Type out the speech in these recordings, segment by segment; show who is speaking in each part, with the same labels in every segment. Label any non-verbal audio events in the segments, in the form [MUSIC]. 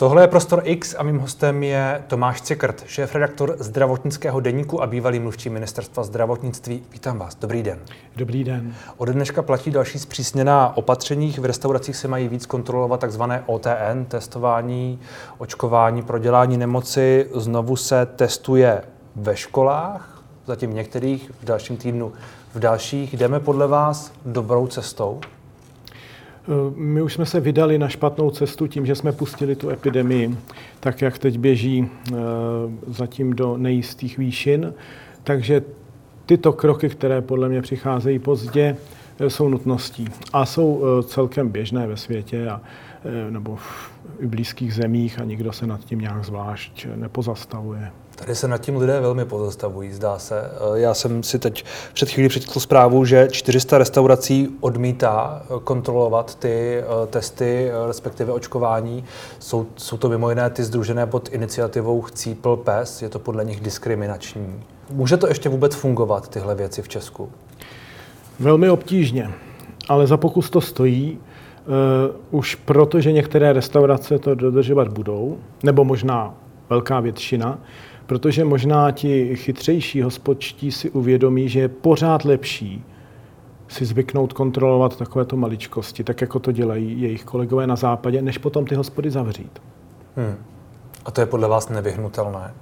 Speaker 1: Tohle je Prostor X a mým hostem je Tomáš Cikrt, šéf-redaktor zdravotnického deníku a bývalý mluvčí ministerstva zdravotnictví. Vítám vás, dobrý den.
Speaker 2: Dobrý den.
Speaker 1: Od dneška platí další zpřísněná opatření. V restauracích se mají víc kontrolovat takzvané OTN, testování, očkování, prodělání nemoci. Znovu se testuje ve školách, zatím v některých, v dalším týdnu v dalších. Jdeme podle vás dobrou cestou?
Speaker 2: Eh, my už jsme se vydali na špatnou cestu tím, že jsme pustili tu epidemii, tak jak teď běží eh, zatím do nejistých výšin. Takže tyto kroky, které podle mě přicházejí pozdě, eh, jsou nutností a jsou celkem běžné ve světě a, nebo v blízkých zemích a nikdo se nad tím nějak zvlášť nepozastavuje.
Speaker 1: Tady se nad tím lidé velmi pozastavují, zdá se. Eh, já jsem si teď před chvílí přečetl zprávu, že 400 restaurací odmítá eh, kontrolovat ty eh, testy, respektive očkování. Jsou, jsou to mimo jiné ty združené pod iniciativou Chcípl pes, je to podle nich diskriminační. Může to ještě vůbec fungovat, tyhle věci v Česku?
Speaker 2: Velmi obtížně, ale za pokus to stojí. Uh, už proto, že některé restaurace to dodržovat budou, nebo možná velká většina, protože možná ti chytřejší hospodští si uvědomí, že je pořád lepší si zvyknout kontrolovat takovéto maličkosti, tak jako to dělají jejich kolegové na západě, než potom ty hospody zavřít. Hmm.
Speaker 1: A to je podle vás nevyhnutelné?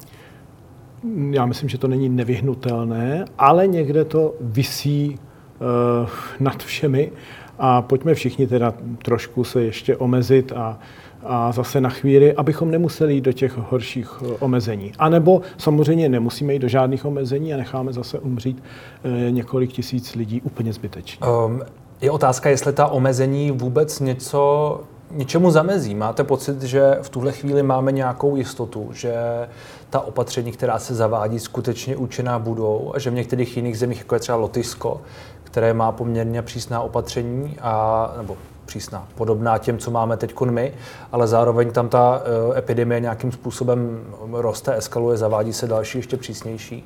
Speaker 2: Já myslím, že to není nevyhnutelné, ale někde to visí uh, nad všemi a pojďme všichni teda trošku se ještě omezit a a zase na chvíli, abychom nemuseli jít do těch horších eh, omezení. A nebo samozřejmě nemusíme jít do žádných omezení a necháme zase umřít eh, několik tisíc lidí úplně zbytečně. Um,
Speaker 1: je otázka, jestli ta omezení vůbec něco něčemu zamezí. Máte pocit, že v tuhle chvíli máme nějakou jistotu, že ta opatření, která se zavádí, skutečně účinná budou a že v některých jiných zemích, jako je třeba Lotyšsko, které má poměrně přísná opatření, a, nebo přísná, podobná těm, co máme teď my, ale zároveň tam ta eh, epidemie nějakým způsobem roste, eskaluje, zavádí se další, ještě přísnější?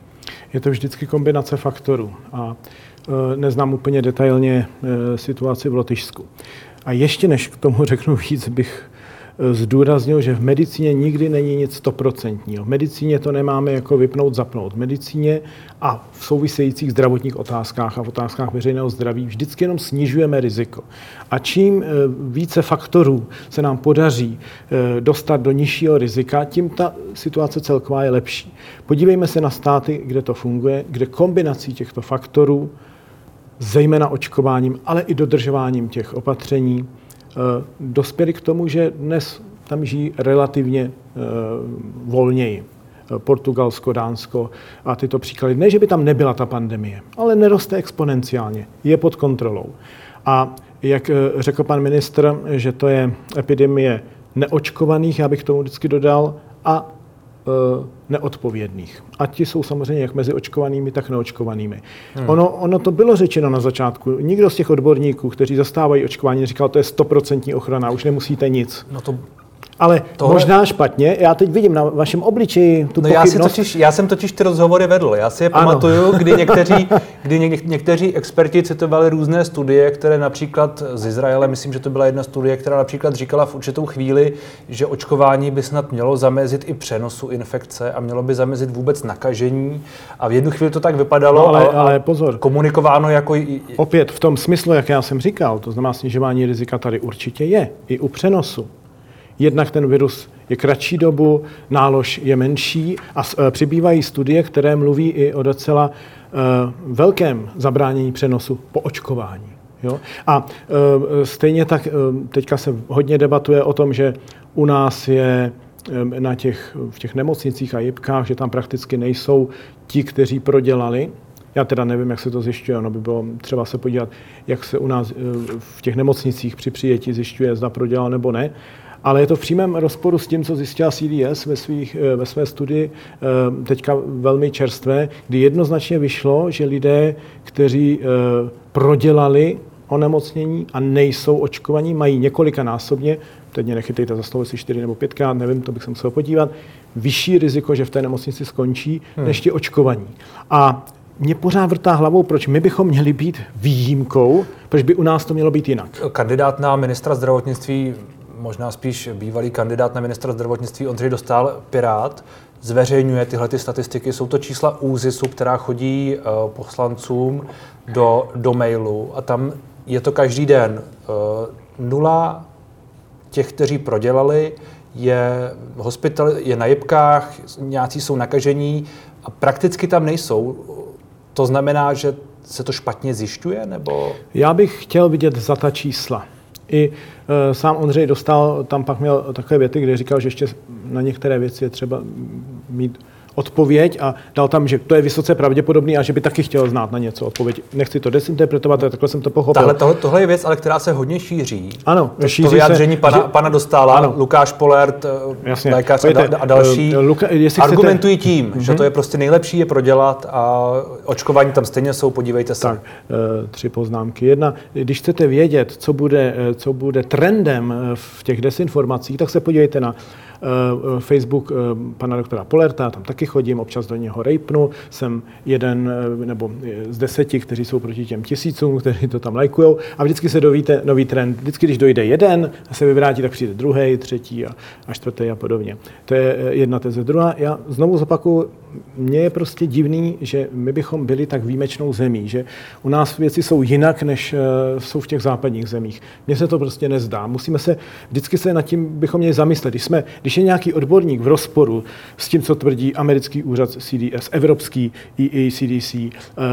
Speaker 2: Je to vždycky kombinace faktorů a eh, neznám úplně detailně eh, situaci v Lotyšsku. A ještě než k tomu [LAUGHS] řeknu víc, bych zdůraznil, že v medicíně nikdy není nic stoprocentního. V medicíně to nemáme jako vypnout, zapnout. V medicíně a v souvisejících zdravotních otázkách a v otázkách veřejného zdraví vždycky jenom snižujeme riziko. A čím eh, více faktorů se nám podaří eh, dostat do nižšího rizika, tím ta situace celková je lepší. Podívejme se na státy, kde to funguje, kde kombinací těchto faktorů, zejména očkováním, ale i dodržováním těch opatření, Eh, dospěli k tomu, že dnes tam žijí relativně eh, volněji. Eh, Portugalsko, Dánsko a tyto příklady. Ne, že by tam nebyla ta pandemie, ale neroste exponenciálně, je pod kontrolou. A jak řekl pan ministr, že to je epidemie neočkovaných, já bych tomu vždycky dodal, a Eh, neodpovědných. A ti jsou samozřejmě jak mezi očkovanými, tak neočkovanými. Hmm. Ono, ono to bylo řečeno na začátku. Nikdo z těch odborníků, kteří zastávají očkování, říkal, to je stoprocentní ochrana, už nemusíte nic.
Speaker 1: No to
Speaker 2: ale Tohle... možná špatně. Já teď vidím na vašem obličeji tu
Speaker 1: no já, si totiž, já jsem totiž ty rozhovory vedl. Já si je ano. pamatuju, kdy, [LAUGHS] někteří, kdy ně, někteří experti citovali různé studie, které například z Izraele, myslím, že to byla jedna studie, která například říkala v určitou chvíli, že očkování by snad mělo zamezit i přenosu infekce a mělo by zamezit vůbec nakažení. A v jednu chvíli to tak vypadalo, no,
Speaker 2: ale, ale pozor.
Speaker 1: komunikováno jako...
Speaker 2: Opět v tom smyslu, jak já jsem říkal, to znamená snižování rizika tady určitě je, i u přenosu. Jednak ten virus je kratší dobu, nálož je menší a e, přibývají studie, které mluví i o docela e, velkém zabránění přenosu po očkování. Jo? A e, stejně tak teďka se hodně debatuje o tom, že u nás je na těch, v těch nemocnicích a jibkách, že tam prakticky nejsou ti, kteří prodělali. Já teda nevím, jak se to zjišťuje, ono by bylo třeba se podívat, jak se u nás v těch nemocnicích při přijetí zjišťuje, zda prodělal nebo ne ale je to v přímém rozporu s tím, co zjistila CDS ve, svých, eh, ve své studii eh, teďka velmi čerstvé, kdy jednoznačně vyšlo, že lidé, kteří eh, prodělali onemocnění a nejsou očkovaní, mají několika násobně, teď mě nechytejte za slovo, jestli čtyři nebo pětkrát, nevím, to bych se musel podívat, vyšší riziko, že v té nemocnici skončí, hmm. než ti očkovaní. A mě pořád vrtá hlavou, proč my bychom měli být výjimkou, proč by u nás to mělo být jinak.
Speaker 1: Kandidát na ministra zdravotnictví možná spíš bývalý kandidát na ministra zdravotnictví Ondřej Dostal, Pirát, zveřejňuje tyhle ty statistiky. Jsou to čísla ÚZISu, která chodí uh, poslancům do, do mailu a tam je to každý den. Uh, nula těch, kteří prodělali, je, hospital, je na jibkách, nějací jsou nakažení a prakticky tam nejsou. To znamená, že se to špatně zjišťuje? Nebo?
Speaker 2: Já bych chtěl vidět za ta čísla. I e, sám Ondřej dostal, tam pak měl takové věty, kde říkal, že ještě na některé věci je třeba mít odpověď a dal tam, že to je vysoce pravděpodobný a že by taky chtěl znát na něco odpověď. Nechci to desinterpretovat, ale takhle jsem to pochopil.
Speaker 1: Tahle, tohle, tohle je věc, ale která se hodně šíří.
Speaker 2: Ano,
Speaker 1: to,
Speaker 2: šíří
Speaker 1: to vyjádření
Speaker 2: se,
Speaker 1: pana, že, pana Dostála, ano. Lukáš Polert, eh, Jasně. lékař a, a další, uh, Luka, argumentují chcete... tím, uh-huh. že to je prostě nejlepší je prodělat a očkování tam stejně jsou, podívejte se.
Speaker 2: Tak, uh, tři poznámky. Jedna, když chcete vědět, co bude, co bude trendem v těch desinformacích, tak se podívejte na Eh, Facebook eh, pana doktora Polerta, tam taky chodím, občas do něho rejpnu, jsem jeden eh, nebo z deseti, kteří jsou proti těm tisícům, kteří to tam lajkují a vždycky se dovíte nový trend. Vždycky, když dojde jeden a se vyvrátí, tak přijde druhý, třetí a, a čtvrtý a podobně. To je jedna teze. Druhá, já znovu zopakuju, mně je prostě divný, že my bychom byli tak výjimečnou zemí, že u nás věci jsou jinak, než jsou v těch západních zemích. Mně se to prostě nezdá. Musíme se, vždycky se nad tím bychom měli zamyslet. Když, jsme, když je nějaký odborník v rozporu s tím, co tvrdí americký úřad CDS, evropský EACDC, eh,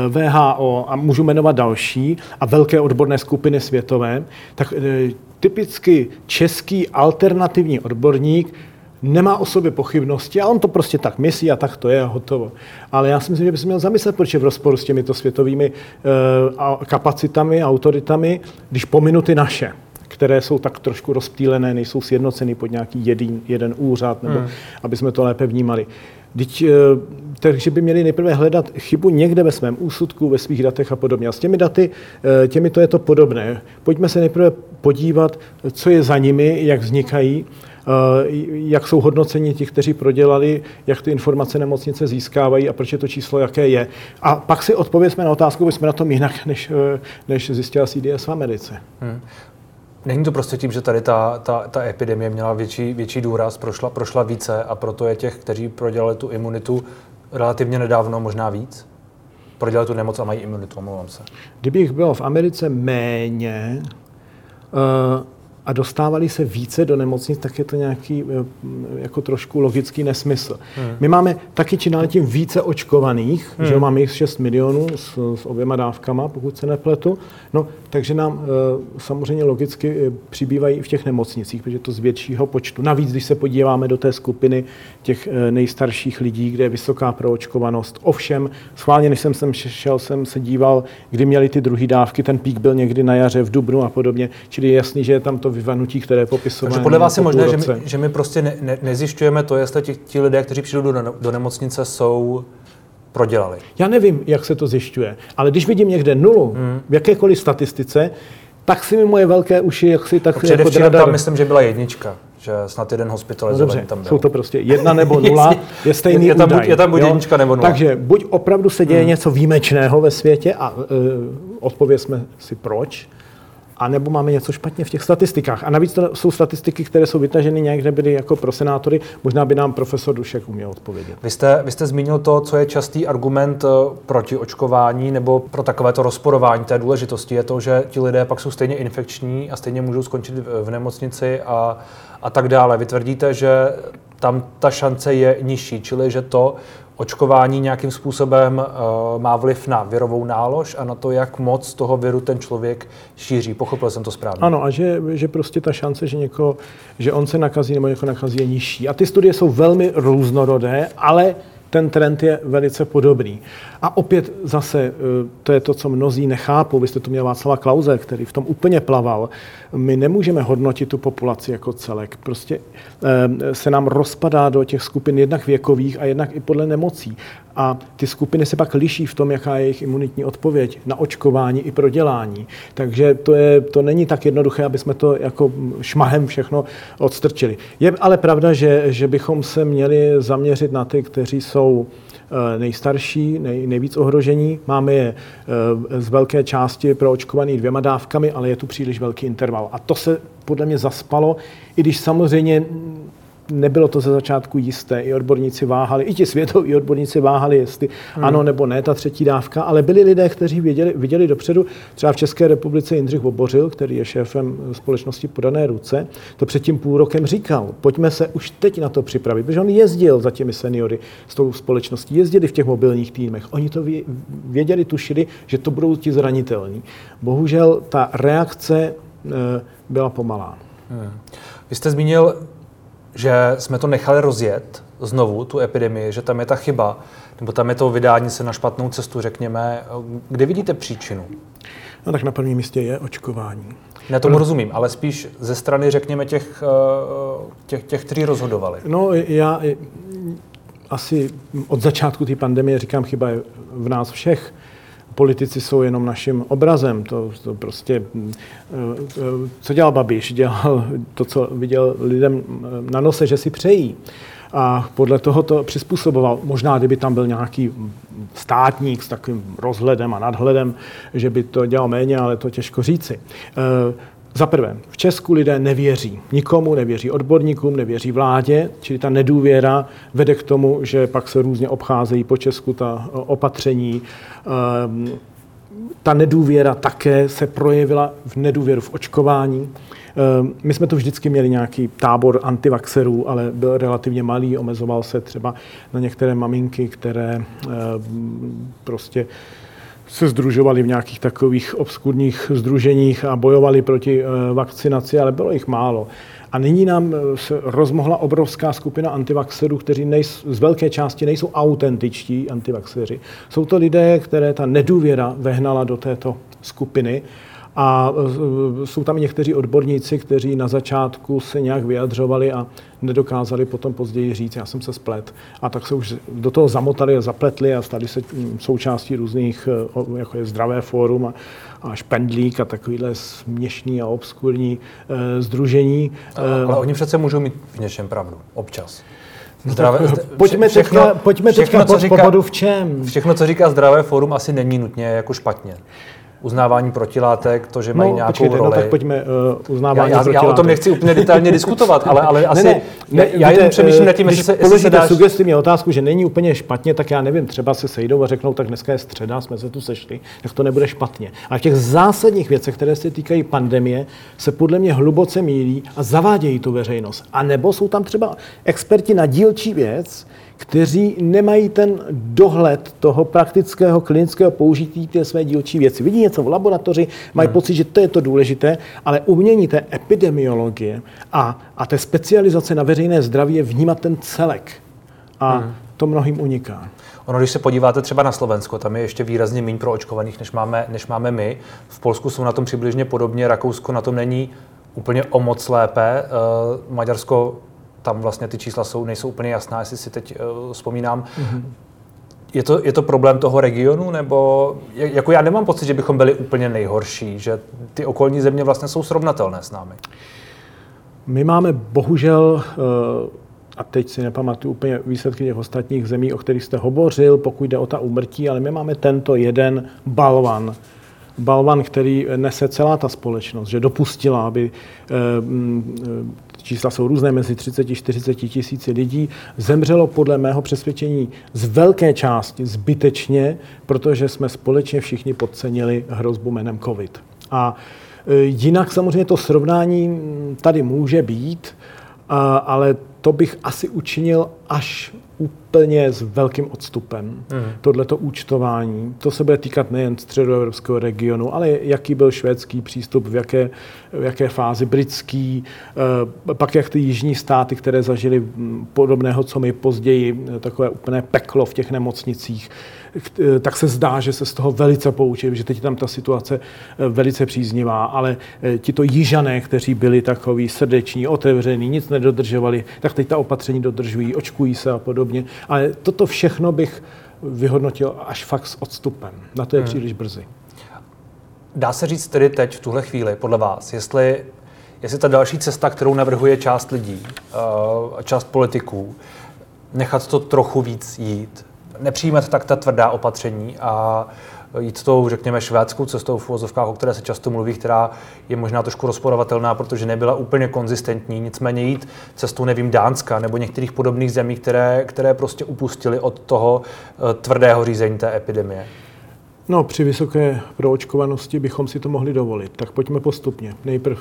Speaker 2: VHO a můžu jmenovat další a velké odborné skupiny světové, tak eh, typicky český alternativní odborník nemá o sobě pochybnosti a on to prostě tak myslí a tak to je a hotovo. Ale já si myslím, že by se měl zamyslet, proč je v rozporu s těmito světovými uh, kapacitami, autoritami, když pominu ty naše které jsou tak trošku rozptýlené, nejsou sjednoceny pod nějaký jedin, jeden úřad, nebo hmm. aby jsme to lépe vnímali. Teď, eh, takže by měli nejprve hledat chybu někde ve svém úsudku, ve svých datech a podobně. A s těmi daty, eh, těmi to je to podobné. Pojďme se nejprve podívat, co je za nimi, jak vznikají, jak jsou hodnoceni ti, kteří prodělali, jak ty informace nemocnice získávají a proč je to číslo, jaké je. A pak si odpověsme na otázku, jsme na tom jinak, než, než zjistila CDS v Americe. Hmm.
Speaker 1: Není to prostě tím, že tady ta, ta, ta epidemie měla větší, větší důraz, prošla, prošla více a proto je těch, kteří prodělali tu imunitu relativně nedávno, možná víc? Prodělali tu nemoc a mají imunitu, omlouvám se.
Speaker 2: Kdybych byl v Americe méně, uh a dostávali se více do nemocnic, tak je to nějaký eh, jako trošku logický nesmysl. Hmm. My máme taky čím dál tím více očkovaných, hmm. že máme jich 6 milionů s, s oběma dávkama, pokud se nepletu. No, takže nám e, samozřejmě logicky eh, přibývají v těch nemocnicích, protože to z většího počtu. Navíc, když se podíváme do té skupiny těch e, nejstarších lidí, kde je vysoká proočkovanost. Ovšem, schválně, než jsem sem šel, jsem se díval, kdy měli ty druhé dávky, ten pík byl někdy na jaře, v dubnu a podobně. Čili je jasný, že je tam to vyvanutí, které je popisované.
Speaker 1: Takže podle vás je možné, že my, že my prostě ne, ne, nezjišťujeme to, jestli ti, ti lidé, kteří přijdou do, do nemocnice, jsou prodělali.
Speaker 2: Já nevím, jak se to zjišťuje, ale když vidím někde nulu hmm. v jakékoliv statistice, tak si mi moje velké uši, jak si tak
Speaker 1: no jako tam myslím, že byla jednička že snad jeden hospitalizovaný no dobře, tam byl.
Speaker 2: jsou to prostě jedna nebo [LAUGHS] nula, je stejný
Speaker 1: je, je tam,
Speaker 2: údaj.
Speaker 1: Je tam buď jednička nebo nula.
Speaker 2: Takže buď opravdu se děje hmm. něco výjimečného ve světě a uh, odpověsme si proč, a nebo máme něco špatně v těch statistikách. A navíc to jsou statistiky, které jsou vytaženy někde byly jako pro senátory. Možná by nám profesor Dušek uměl odpovědět.
Speaker 1: Vy jste, vy jste zmínil to, co je častý argument eh, proti očkování nebo pro takovéto rozporování té důležitosti, je to, že ti lidé pak jsou stejně infekční a stejně můžou skončit v nemocnici a, a tak dále. Vy tvrdíte, že tam ta šance je nižší, čili že to očkování nějakým způsobem uh, má vliv na virovou nálož a na to, jak moc toho viru ten člověk šíří. Pochopil jsem to správně.
Speaker 2: Ano, a že, že prostě ta šance, že, někoho, že on se nakazí nebo někoho nakazí, je nižší. A ty studie jsou velmi různorodé, ale ten trend je velice podobný. A opět zase, eh, to je to, co mnozí nechápou. Vy jste tu měl Václava Klauze, který v tom úplně plaval. My nemůžeme hodnotit tu populaci jako celek. Prostě eh, se nám rozpadá do těch skupin jednak věkových a jednak i podle nemocí. A ty skupiny se pak liší v tom, jaká je jejich imunitní odpověď na očkování i prodělání. Takže to, je, to není tak jednoduché, aby jsme to jako šmahem všechno odstrčili. Je ale pravda, že, že bychom se měli zaměřit na ty, kteří jsou Eh, nejstarší, nej, nejvíc ohrožení. Máme je eh, z velké části proočkovaný dvěma dávkami, ale je tu příliš velký interval. A to se podle mě zaspalo, i když samozřejmě nebylo to ze začátku jisté. I odborníci váhali, i ti světoví odborníci váhali, jestli hmm. ano nebo ne ta třetí dávka, ale byli lidé, kteří viděli, viděli dopředu. Třeba v České republice Jindřich Obořil, který je šéfem společnosti Podané ruce, to před tím půl rokem říkal, pojďme se už teď na to připravit, protože on jezdil za těmi seniory s tou společností, jezdili v těch mobilních týmech. Oni to věděli, tušili, že to budou ti zranitelní. Bohužel ta reakce eh, byla pomalá. Hmm.
Speaker 1: Vy jste zmínil že jsme to nechali rozjet znovu, tu epidemii, že tam je ta chyba, nebo tam je to vydání se na špatnou cestu, řekněme. Kde vidíte příčinu?
Speaker 2: No tak na prvním místě je očkování.
Speaker 1: Ne, tomu rozumím, ale spíš ze strany, řekněme, těch, eh, těch, těch kteří rozhodovali.
Speaker 2: No, já asi od začátku té pandemie říkám, chyba je v nás všech politici jsou jenom naším obrazem. To, to prostě, mm, eh, co dělal Babiš? Dělal to, co viděl lidem na nose, že si přejí. A podle toho to přizpůsoboval. Možná, kdyby tam byl nějaký státník s takovým rozhledem a nadhledem, že by to dělal méně, ale to těžko říci. Eh, za prvé, v Česku lidé nevěří nikomu, nevěří odborníkům, nevěří vládě, čili ta nedůvěra vede k tomu, že pak se různě obcházejí po Česku ta opatření. Ehm, ta nedůvěra také se projevila v nedůvěru v očkování. Ehm, my jsme tu vždycky měli nějaký tábor antivaxerů, ale byl relativně malý, omezoval se třeba na některé maminky, které ehm, prostě se združovali v nějakých takových obskurních združeních a bojovali proti eh, vakcinaci, ale bylo jich málo. A nyní nám eh, se rozmohla obrovská skupina antivaxerů, kteří nejs, z velké části nejsou autentičtí antivaxeři. Jsou to lidé, které ta nedůvěra vehnala do této skupiny a e, jsou tam někteří odborníci, kteří na začátku se nějak vyjadřovali a nedokázali potom později říct, já jsem se splet. A tak se už do toho zamotali a zapletli a stali se součástí různých, e, jako je zdravé fórum a, a špendlík a takovýhle směšný a obskurní e, združení.
Speaker 1: Ale, ale oni přece můžou mít v něčem pravdu, občas.
Speaker 2: Zdravé, pojďme všechno, teďka, pojďme všechno, teďka co říká, v čem.
Speaker 1: Všechno, co říká zdravé fórum, asi není nutně jako špatně uznávání protilátek, to, že mají no, nějakou počkejte, no roli.
Speaker 2: No, tak pojďme uh, uznávání
Speaker 1: já, já,
Speaker 2: protilátek.
Speaker 1: já o tom nechci úplně detailně diskutovat, ale, ale asi ne, ne, já jen přemýšlím nad tím,
Speaker 2: jestli se, jestli se dáš... sugestivní otázku, že není úplně špatně, tak já nevím, třeba se sejdou a řeknou, tak dneska je středa, jsme se tu sešli, tak to nebude špatně. A v těch zásadních věcech, které se týkají pandemie, se podle mě hluboce mílí a zavádějí tu veřejnost. A nebo jsou tam třeba experti na dílčí věc, kteří nemají ten dohled toho praktického klinického použití té své dílčí věci. Vidí něco v laboratoři, mají hmm. pocit, že to je to důležité, ale umění té epidemiologie a, a té specializace na veřejné zdraví je vnímat ten celek. A hmm. to mnohým uniká.
Speaker 1: Ono, když se podíváte třeba na Slovensko, tam je ještě výrazně méně pro očkovaných, než máme, než máme my. V Polsku jsou na tom přibližně podobně, Rakousko na tom není úplně o moc lépe. Uh, Maďarsko tam vlastně ty čísla jsou, nejsou úplně jasná, jestli si teď uh, vzpomínám. Mm-hmm. Je to, je to problém toho regionu, nebo jako já nemám pocit, že bychom byli úplně nejhorší, že ty okolní země vlastně jsou srovnatelné s námi.
Speaker 2: My máme bohužel, uh, a teď si nepamatuju úplně výsledky těch ostatních zemí, o kterých jste hovořil, pokud jde o ta umrtí, ale my máme tento jeden balvan, balvan, který nese celá ta společnost, že dopustila, aby uh, čísla jsou různé, mezi 30 a 40 tisíci lidí, zemřelo podle mého přesvědčení z velké části zbytečně, protože jsme společně všichni podcenili hrozbu jménem COVID. A e, jinak samozřejmě to srovnání tady může být, ale to bych asi učinil až úplně s velkým odstupem. Mm. Tohleto účtování, to se bude týkat nejen středoevropského regionu, ale jaký byl švédský přístup, v jaké, v jaké fázi britský, eh, pak jak ty jižní státy, které zažili podobného, co my později, takové úplné peklo v těch nemocnicích, Eh, tak se zdá, že se z toho velice poučili, že teď je tam ta situace eh, velice příznivá, ale eh, ti to jižané, kteří byli takový srdeční, otevření, nic nedodržovali, tak teď ta opatření dodržují, očkují se a podobně. Ale toto všechno bych vyhodnotil až fakt s odstupem. Na to je hmm. příliš brzy.
Speaker 1: Dá se říct tedy teď, v tuhle chvíli, podle vás, jestli, jestli ta další cesta, kterou navrhuje část lidí, uh, část politiků, nechat to trochu víc jít, nepřijímat tak ta tvrdá opatření a jít tou, řekněme, švédskou cestou v uvozovkách, o které se často mluví, která je možná trošku rozporovatelná, protože nebyla úplně konzistentní. Nicméně jít cestou, nevím, Dánska nebo některých podobných zemí, které, které prostě upustili od toho eh, tvrdého řízení té epidemie.
Speaker 2: No, při vysoké proočkovanosti bychom si to mohli dovolit. Tak pojďme postupně. Nejprv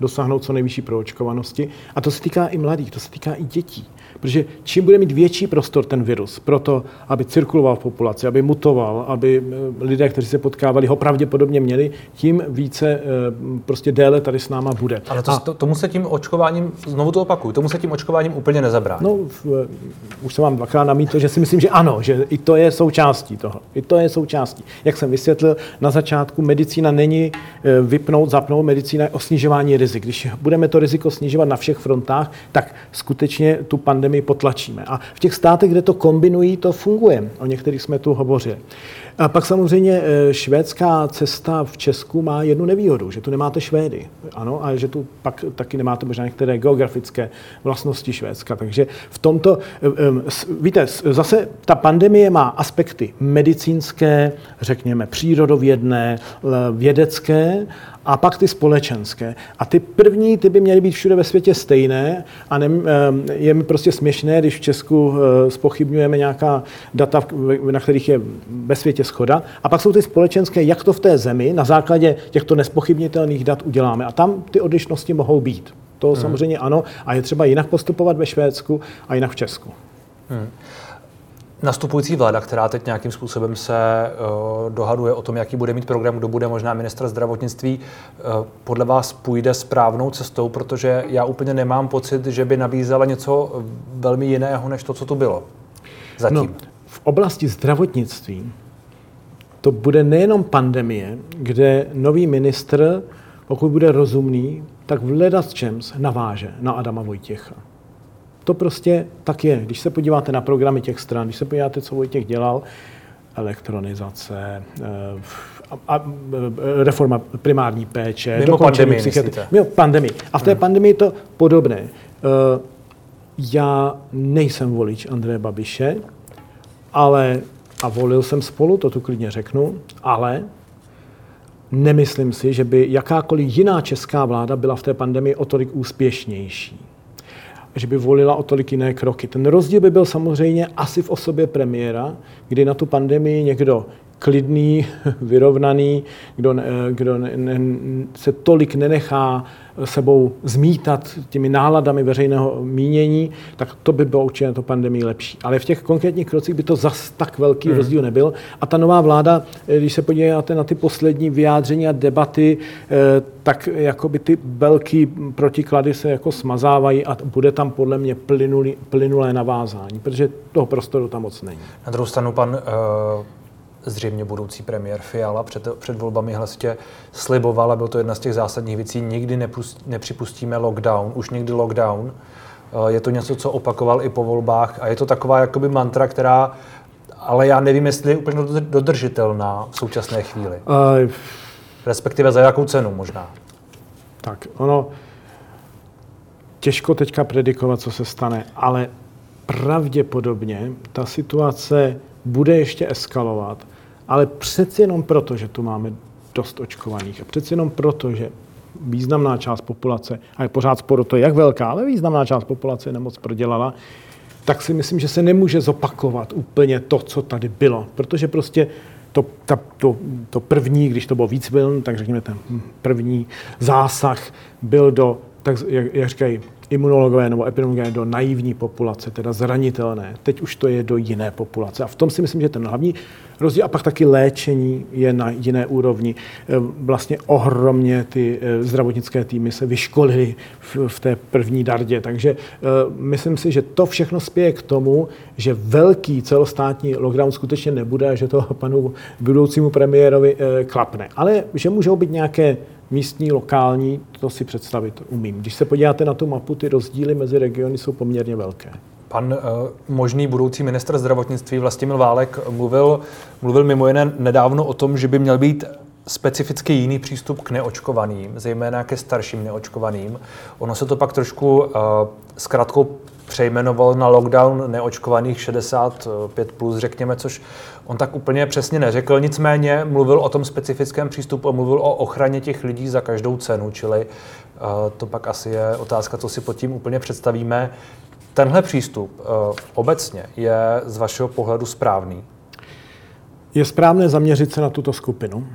Speaker 2: dosáhnout co nejvyšší proočkovanosti. A to se týká i mladých, to se týká i dětí. Protože čím bude mít větší prostor ten virus pro to, aby cirkuloval v populaci, aby mutoval, aby eh, lidé, kteří se potkávali, ho pravděpodobně měli, tím více eh, prostě déle tady s náma bude.
Speaker 1: Ale to, A, to, tomu se tím očkováním, znovu to opakuju, tomu se tím očkováním úplně nezabrání.
Speaker 2: No, v, už jsem vám dvakrát namítl, že si myslím, že ano, že i to je součástí toho. I to je součástí. Jak jsem vysvětlil, na začátku medicína není eh, vypnout, zapnout, medicína je o snižování rizik. Když budeme to riziko snižovat na všech frontách, tak skutečně tu pandemii pandemii potlačíme. A v těch státech, kde to kombinují, to funguje. O některých jsme tu hovořili. A pak samozřejmě eh, švédská cesta v Česku má jednu nevýhodu, že tu nemáte Švédy. Ano, a že tu pak taky nemáte možná některé geografické vlastnosti Švédska. Takže v tomto, eh, eh, víte, zase ta pandemie má aspekty medicínské, řekněme přírodovědné, vědecké a pak ty společenské. A ty první, ty by měly být všude ve světě stejné a ne, je mi prostě směšné, když v Česku spochybňujeme nějaká data, na kterých je ve světě schoda. A pak jsou ty společenské, jak to v té zemi na základě těchto nespochybnitelných dat uděláme. A tam ty odlišnosti mohou být. To hmm. samozřejmě ano. A je třeba jinak postupovat ve Švédsku a jinak v Česku. Hmm.
Speaker 1: Nastupující vláda, která teď nějakým způsobem se uh, dohaduje o tom, jaký bude mít program, kdo bude možná ministra zdravotnictví, uh, podle vás půjde správnou cestou, protože já úplně nemám pocit, že by nabízela něco velmi jiného, než to, co tu bylo zatím. No,
Speaker 2: v oblasti zdravotnictví to bude nejenom pandemie, kde nový ministr, pokud bude rozumný, tak v ledas čems naváže na Adama Vojtěcha. To prostě tak je. Když se podíváte na programy těch stran, když se podíváte, co Vojtěch dělal, elektronizace, eh, a, a, eh, reforma primární péče,
Speaker 1: Mimo pandemii,
Speaker 2: Mimo pandemii. A v té hmm. pandemii to podobné. Eh, já nejsem volič Andreje Babiše, ale a volil jsem spolu, to tu klidně řeknu, ale nemyslím si, že by jakákoliv jiná česká vláda byla v té pandemii o tolik úspěšnější. Že by volila o tolik jiné kroky. Ten rozdíl by byl samozřejmě asi v osobě premiéra, kdy na tu pandemii někdo klidný, [LAUGHS] vyrovnaný, kdo, kdo ne, ne, se tolik nenechá sebou zmítat těmi náladami veřejného mínění, tak to by bylo určitě na to pandemii lepší. Ale v těch konkrétních krocích by to zas tak velký hmm. rozdíl nebyl. A ta nová vláda, když se podíváte na ty poslední vyjádření a debaty, eh, tak jakoby ty velký protiklady se jako smazávají a bude tam podle mě plynulý, plynulé navázání, protože toho prostoru tam moc není.
Speaker 1: Na druhou stranu pan uh zřejmě budoucí premiér Fiala před, před volbami hlasitě sliboval, a byl to jedna z těch zásadních věcí, nikdy nepust, nepřipustíme lockdown, už nikdy lockdown. Eh, je to něco, co opakoval i po volbách a je to taková jakoby mantra, která, ale já nevím, jestli je úplně dodržitelná v současné chvíli. Respektive za jakou cenu možná.
Speaker 2: Tak, ono těžko teďka predikovat, co se stane, ale pravděpodobně ta situace bude ještě eskalovat, ale přeci jenom proto, že tu máme dost očkovaných a přeci jenom proto, že významná část populace, a je pořád sporo to, jak velká, ale významná část populace nemoc prodělala, tak si myslím, že se nemůže zopakovat úplně to, co tady bylo. Protože prostě to, ta, to, to první, když to bylo víc vln, tak řekněme ten první zásah byl do, tak, jak, jak říkají imunologové nebo epidemiologové do naivní populace, teda zranitelné. Teď už to je do jiné populace. A v tom si myslím, že ten hlavní rozdíl. A pak taky léčení je na jiné úrovni. E, vlastně ohromně ty e, zdravotnické týmy se vyškolily v, té první dardě. Takže uh, myslím si, že to všechno spěje k tomu, že velký celostátní lockdown skutečně nebude a že to [LAUGHS] panu budoucímu premiérovi klapne. Ale že můžou být nějaké místní, lokální, to si představit umím. Když se podíváte na tu mapu, ty rozdíly mezi regiony jsou poměrně velké.
Speaker 1: Pan uh, možný budoucí minister zdravotnictví Vlastimil Válek mluvil, mluvil mimo jiné nedávno o tom, že by měl být specificky jiný přístup k neočkovaným, zejména ke starším neočkovaným. Ono se to pak trošku uh, zkrátkou přejmenoval na lockdown neočkovaných 65+, plus, řekněme, což on tak úplně přesně neřekl. Nicméně mluvil o tom specifickém přístupu a mluvil o ochraně těch lidí za každou cenu, čili uh, to pak asi je otázka, co si pod tím úplně představíme. Tenhle přístup uh, obecně je z vašeho pohledu správný?
Speaker 2: Je správné zaměřit se na tuto skupinu,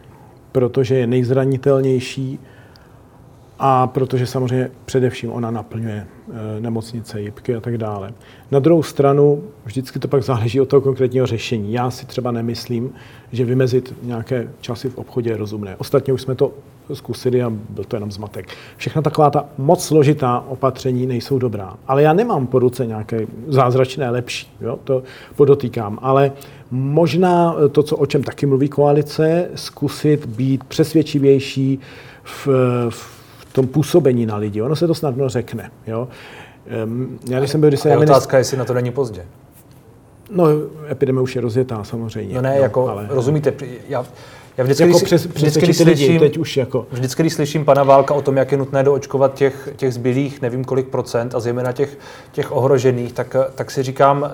Speaker 2: protože je nejzranitelnější a protože samozřejmě především ona naplňuje e, nemocnice, jipky a tak dále. Na druhou stranu vždycky to pak záleží od toho konkrétního řešení. Já si třeba nemyslím, že vymezit nějaké časy v obchodě je rozumné. Ostatně už jsme to zkusili a byl to jenom zmatek. Všechna taková ta moc složitá opatření nejsou dobrá. Ale já nemám po ruce nějaké zázračné lepší, jo? to podotýkám. Ale možná to, co, o čem taky mluví koalice, zkusit být přesvědčivější v, v tom působení na lidi. Ono se to snadno řekne. Jo?
Speaker 1: Já, když jsem byl, když se otázka, jestli na to není pozdě.
Speaker 2: No, epidemie už je rozjetá samozřejmě.
Speaker 1: No ne, no, jako, ale, rozumíte, já, já vždycky, jako když, přes, vždycky, když slyším, teď už jako... vždycky, když slyším pana Válka o tom, jak je nutné doočkovat těch, těch zbylých nevím kolik procent a zejména těch, těch ohrožených, tak, tak si říkám,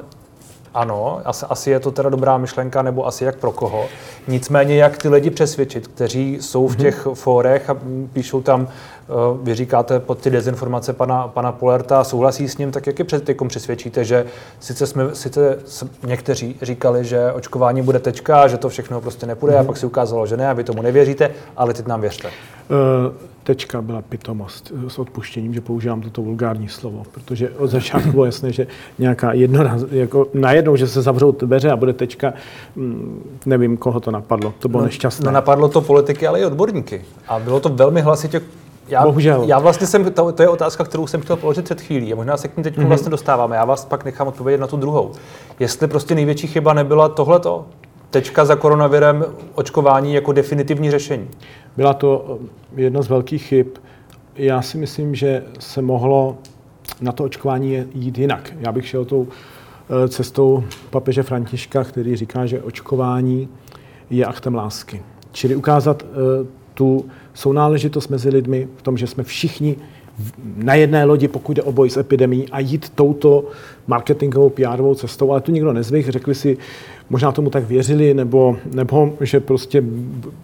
Speaker 1: ano, asi, asi je to teda dobrá myšlenka, nebo asi jak pro koho. Nicméně, jak ty lidi přesvědčit, kteří jsou v mhm. těch fórech a píšou tam, eh, vy říkáte pod ty dezinformace pana, pana Polerta, souhlasí s ním, tak jak je před tykom přesvědčíte, že sice, jsme, sice někteří říkali, že očkování bude tečka, že to všechno prostě nepůjde, mm-hmm. a mhm. pak si ukázalo, že ne, a vy tomu nevěříte, ale teď nám věřte. Uh,
Speaker 2: tečka byla pitomost s odpuštěním, že používám toto vulgární slovo, protože od začátku bylo jasné, že nějaká jednoraz, jako najednou, že se zavřou dveře a bude tečka, mm, nevím, koho to napadlo, to bylo no, nešťastné.
Speaker 1: No napadlo to politiky, ale i odborníky. A bylo to velmi hlasitě já, Bohužel. Já vlastně jsem, to, to je otázka, kterou jsem chtěl položit před chvílí a možná se k ní teď mm-hmm. vlastně dostáváme. Já vás pak nechám odpovědět na tu druhou. Jestli prostě největší chyba nebyla tohleto, tečka za koronavirem, očkování jako definitivní řešení.
Speaker 2: Byla to eh, jedna z velkých chyb. Já si myslím, že se mohlo na to očkování jít jinak. Já bych šel tou eh, cestou papeže Františka, který říká, že očkování je aktem lásky. Čili ukázat eh, tu sounáležitost mezi lidmi v tom, že jsme všichni na jedné lodi, pokud jde o boj s epidemí a jít touto marketingovou pr cestou, ale tu nikdo nezvych, řekli si, možná tomu tak věřili, nebo, nebo že prostě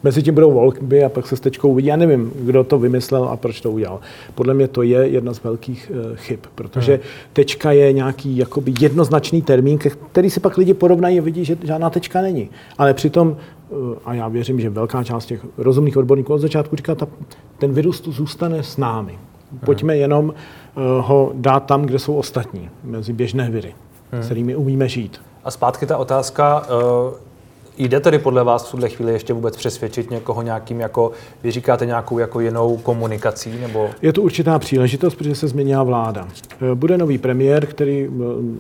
Speaker 2: mezi tím budou volby a pak se s tečkou uvidí. Já nevím, kdo to vymyslel a proč to udělal. Podle mě to je jedna z velkých uh, chyb, protože hmm. tečka je nějaký jakoby jednoznačný termín, který si pak lidi porovnají a vidí, že žádná tečka není. Ale přitom eh, a já věřím, že velká část těch rozumných odborníků od začátku říká, ta, ten virus tu zůstane s námi. Pojďme jenom uh, ho dát tam, kde jsou ostatní, mezi běžné viry, hmm. s kterými umíme žít.
Speaker 1: A zpátky ta otázka, uh, jde tedy podle vás v tuhle chvíli ještě vůbec přesvědčit někoho nějakým, jako vy říkáte, nějakou jako jinou komunikací? Nebo...
Speaker 2: Je to určitá příležitost, protože se změnila vláda. Eh, bude nový premiér, který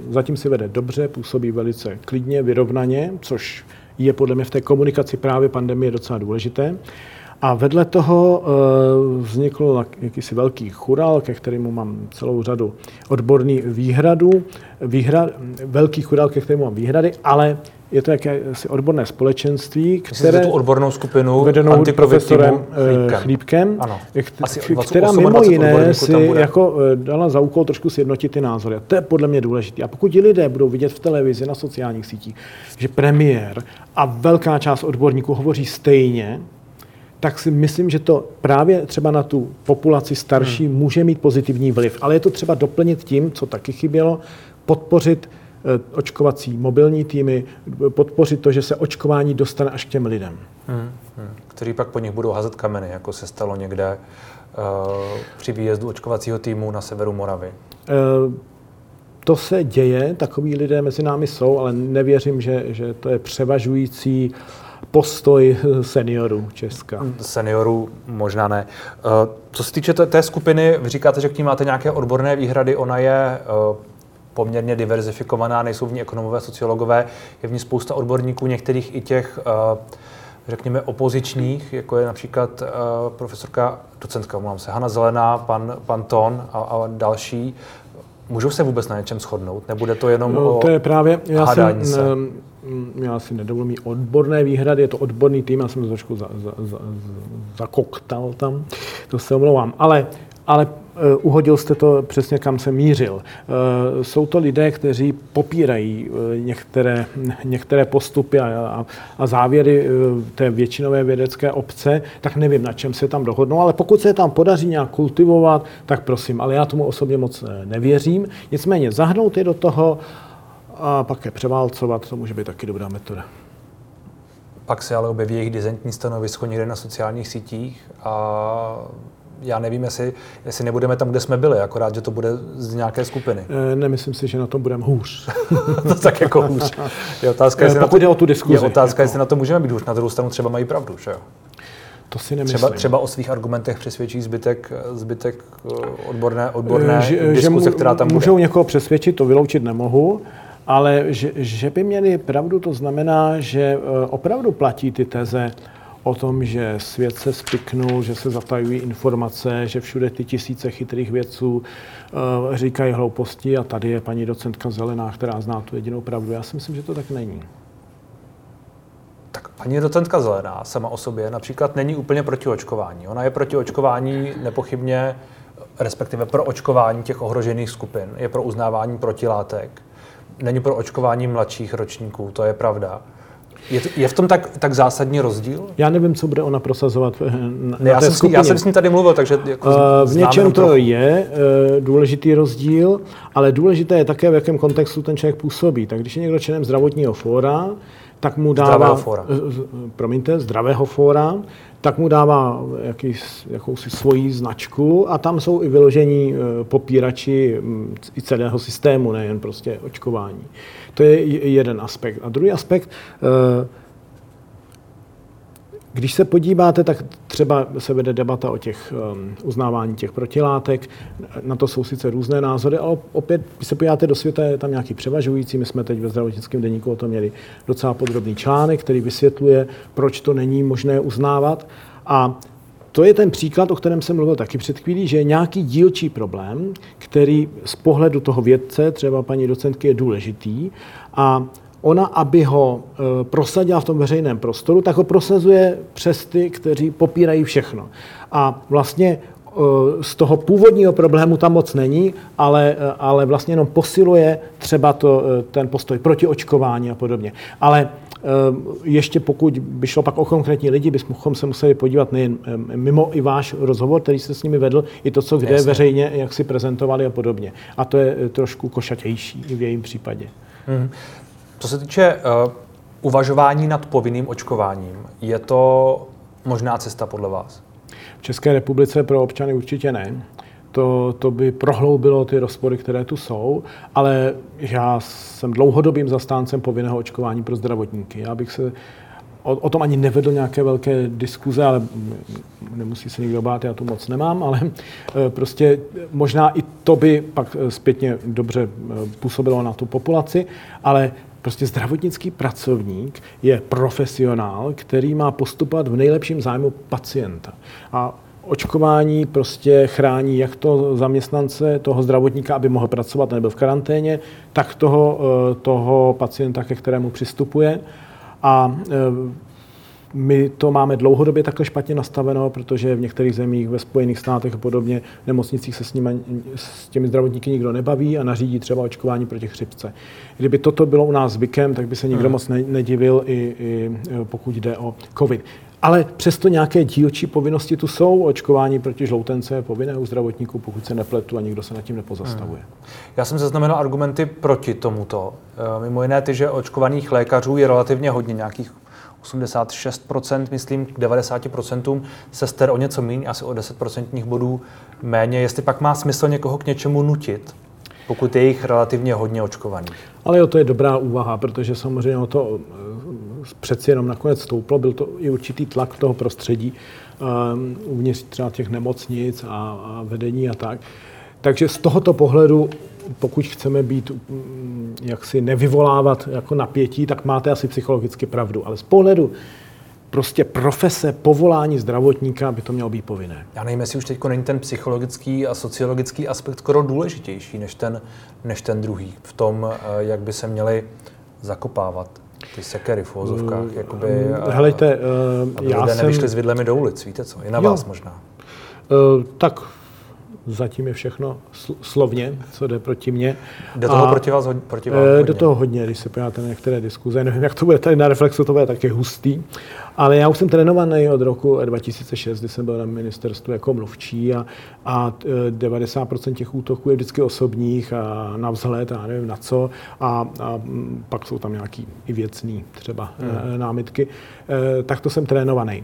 Speaker 2: zatím si vede dobře, působí velice klidně, vyrovnaně, což je podle mě v té komunikaci právě pandemie docela důležité. A vedle toho uh, vznikl jakýsi velký chural, ke kterému mám celou řadu odborných výhradů, výhrad, velký chural, ke kterému mám výhrady, ale je to jakési odborné společenství,
Speaker 1: které... tu odbornou skupinu
Speaker 2: vedenou profesorem eh, Chlípkem, Chlípkem
Speaker 1: ano.
Speaker 2: která mimo jiné si jako eh, dala za úkol trošku sjednotit ty názory. A to je podle mě důležité. A pokud ti lidé budou vidět v televizi, na sociálních sítích, že premiér a velká část odborníků hovoří stejně, tak si myslím, že to právě třeba na tu populaci starší hmm. může mít pozitivní vliv. Ale je to třeba doplnit tím, co taky chybělo, podpořit eh, očkovací mobilní týmy, podpořit to, že se očkování dostane až k těm lidem. Hmm.
Speaker 1: Hmm. Kteří pak po nich budou házet kameny, jako se stalo někde uh, při výjezdu očkovacího týmu na severu Moravy. Uh,
Speaker 2: to se děje, takový lidé mezi námi jsou, ale nevěřím, že, že to je převažující uh, postoj seniorů Česka?
Speaker 1: Seniorů možná ne. Eh, co se týče té skupiny, vy říkáte, že k ní máte nějaké odborné výhrady, ona je eh, poměrně diverzifikovaná, nejsou v ní ekonomové, sociologové, je v ní spousta odborníků, některých i těch, eh, řekněme, opozičních, jako je například profesorka, docentka, mluvám se, Hanna Zelená, pan, pan Ton a, a další. Můžou se vůbec na něčem shodnout? Nebude to jenom
Speaker 2: no,
Speaker 1: o
Speaker 2: to je právě, já jsem,
Speaker 1: se?
Speaker 2: Já si nedovolím odborné výhrady, je to odborný tým, já jsem to trošku za, za, za, tam, to se omlouvám. Ale, ale Eh, uhodil jste to přesně, kam jsem mířil. Eh, jsou to lidé, kteří popírají eh, některé, některé postupy a, a závěry té většinové vědecké obce, tak nevím, na čem se tam dohodnou, ale pokud se tam podaří nějak kultivovat, tak prosím, ale já tomu osobně moc nevěřím. Nicméně zahnout je do toho a pak je převálcovat, to může být taky dobrá metoda.
Speaker 1: Pak se ale objeví jejich dizentní stanovisko někde na sociálních sítích a já nevím, jestli, jestli nebudeme tam, kde jsme byli, akorát, že to bude z nějaké skupiny.
Speaker 2: E, nemyslím si, že na tom budeme hůř. [LAUGHS]
Speaker 1: to tak jako hůř. Je otázka,
Speaker 2: jestli Pokud jde o tu diskuzi.
Speaker 1: Je otázka, jako... jestli na to můžeme být hůř. Na druhou stranu třeba mají pravdu, že jo?
Speaker 2: To si nemyslím.
Speaker 1: Třeba, třeba o svých argumentech přesvědčí zbytek, zbytek eh, odborné, odborné že, diskuse, že která tam
Speaker 2: můžou bude. někoho přesvědčit, to vyloučit nemohu, ale že, že by měli pravdu, to znamená, že opravdu platí ty teze, o tom, že svět se spiknul, že se zatajují informace, že všude ty tisíce chytrých vědců uh, říkají hlouposti a tady je paní docentka Zelená, která zná tu jedinou pravdu. Já si myslím, že to tak není.
Speaker 1: Tak paní docentka Zelená sama o sobě například není úplně proti očkování. Ona je proti očkování nepochybně, respektive pro očkování těch ohrožených skupin. Je pro uznávání protilátek. Není pro očkování mladších ročníků, to je pravda. Je, to, je v tom tak, tak zásadní rozdíl?
Speaker 2: Já nevím, co bude ona prosazovat eh, na,
Speaker 1: ne, já, jsem skupině. já jsem s ní tady mluvil, takže jako uh,
Speaker 2: V něčem to trochu. je uh, důležitý rozdíl, ale důležité je také, v jakém kontextu ten člověk působí. Tak když je někdo členem zdravotního fóra, tak mu dává...
Speaker 1: Zdravého fóra.
Speaker 2: Promiňte, zdravého fóra, tak mu dává jaký, jakousi svoji značku a tam jsou i vyložení popírači mm, i celého systému, nejen prostě očkování. To je jeden aspekt. A druhý aspekt, eh, když se podíváte, tak třeba se vede debata o těch um, uznávání těch protilátek. Na to jsou sice různé názory, ale opět, když se podíváte do světa, je tam nějaký převažující. My jsme teď ve zdravotnickém deníku o tom měli docela podrobný článek, který vysvětluje, proč to není možné uznávat. A to je ten příklad, o kterém jsem mluvil taky před chvílí, že je nějaký dílčí problém, který z pohledu toho vědce, třeba paní docentky, je důležitý a ona, aby ho e, prosadila v tom veřejném prostoru, tak ho prosazuje přes ty, kteří popírají všechno. A vlastně e, z toho původního problému tam moc není, ale, e, ale vlastně jenom posiluje třeba to, ten postoj proti očkování a podobně. Ale ještě pokud by šlo pak o konkrétní lidi, bychom se museli podívat nejen mimo i váš rozhovor, který jste s nimi vedl, i to, co kde Jasně. veřejně, jak si prezentovali a podobně. A to je trošku košatější i v jejím případě.
Speaker 1: Hmm. Co se týče uh, uvažování nad povinným očkováním, je to možná cesta podle vás?
Speaker 2: V České republice pro občany určitě ne to, to by prohloubilo ty rozpory, které tu jsou, ale já jsem dlouhodobým zastáncem povinného očkování pro zdravotníky. Já bych se o, o tom ani nevedl nějaké velké diskuze, ale nemusí se nikdo bát, já tu moc nemám, ale e, prostě možná i to by pak e, zpětně dobře působilo na tu populaci, ale prostě zdravotnický pracovník je profesionál, který má postupovat v nejlepším zájmu pacienta. A očkování prostě chrání jak to zaměstnance, toho zdravotníka, aby mohl pracovat nebo v karanténě, tak toho, eh, toho pacienta, ke kterému přistupuje. A eh, my to máme dlouhodobě takhle špatně nastaveno, protože v některých zemích, ve Spojených státech a podobně, v nemocnicích se s, nimi, s těmi zdravotníky nikdo nebaví a nařídí třeba očkování proti chřipce. Kdyby toto bylo u nás zvykem, tak by se nikdo hmm. moc nedivil, i, i pokud jde o COVID. Ale přesto nějaké dílčí povinnosti tu jsou. Očkování proti žloutence je povinné u zdravotníků, pokud se nepletu a nikdo se nad tím nepozastavuje. Hmm.
Speaker 1: Já jsem zaznamenal argumenty proti tomuto. Eh, mimo jiné ty, že očkovaných lékařů je relativně hodně, nějakých 86%, myslím, k 90% sester o něco méně, asi o 10% bodů méně. Jestli pak má smysl někoho k něčemu nutit, pokud je jich relativně hodně očkovaných.
Speaker 2: Ale jo, to je dobrá úvaha, protože samozřejmě o to přeci jenom nakonec stouplo, byl to i určitý tlak toho prostředí um, uvnitř třeba těch nemocnic a, a vedení a tak. Takže z tohoto pohledu, pokud chceme být, jak si nevyvolávat jako napětí, tak máte asi psychologicky pravdu. Ale z pohledu prostě profese, povolání zdravotníka by to mělo být povinné.
Speaker 1: Já nevím, jestli už teď není ten psychologický a sociologický aspekt skoro důležitější než ten, než ten druhý v tom, eh, jak by se měli zakopávat ty sekery v vozovkách,
Speaker 2: Mm,
Speaker 1: jakoby,
Speaker 2: Helejte,
Speaker 1: aby
Speaker 2: já
Speaker 1: lidé
Speaker 2: jsem...
Speaker 1: nevyšli s vidlemi do ulic, víte co? I na
Speaker 2: Jo.
Speaker 1: vás možná.
Speaker 2: Eh, Tak zatím je všechno sl- slovně, co jde proti mně.
Speaker 1: Jde toho
Speaker 2: A,
Speaker 1: proti vás, hod- proti vám
Speaker 2: eh,
Speaker 1: hodně.
Speaker 2: Do toho hodně, když se podíváte na některé diskuze. Nevím, jak to bude tady na Reflexu, to bude taky hustý. Ale já už jsem trénovaný od roku 2006, kdy jsem byl na ministerstvu jako mluvčí a, a eh, 90% těch útoků je vždycky osobních a na vzhled a nevím na co. A, a mm, pak jsou tam nějaký i věcný třeba hmm. námitky. Eh, Tak to jsem trénovaný.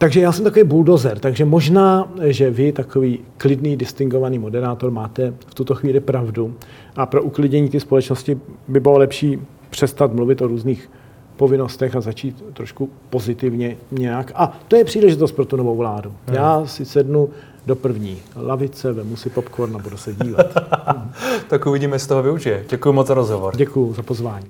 Speaker 2: Takže já jsem takový buldozer, takže možná, že vy, takový klidný, distingovaný moderátor, máte v tuto chvíli pravdu a pro uklidění té společnosti by bylo lepší přestat mluvit o různých povinnostech a začít trošku pozitivně nějak. A to je příležitost pro tu novou vládu. Já si sednu do první lavice, vemu si popcorn a budu se dívat. [LAUGHS]
Speaker 1: Tak uvidíme, jestli toho využije. Děkuji moc za rozhovor.
Speaker 2: Děkuji za pozvání.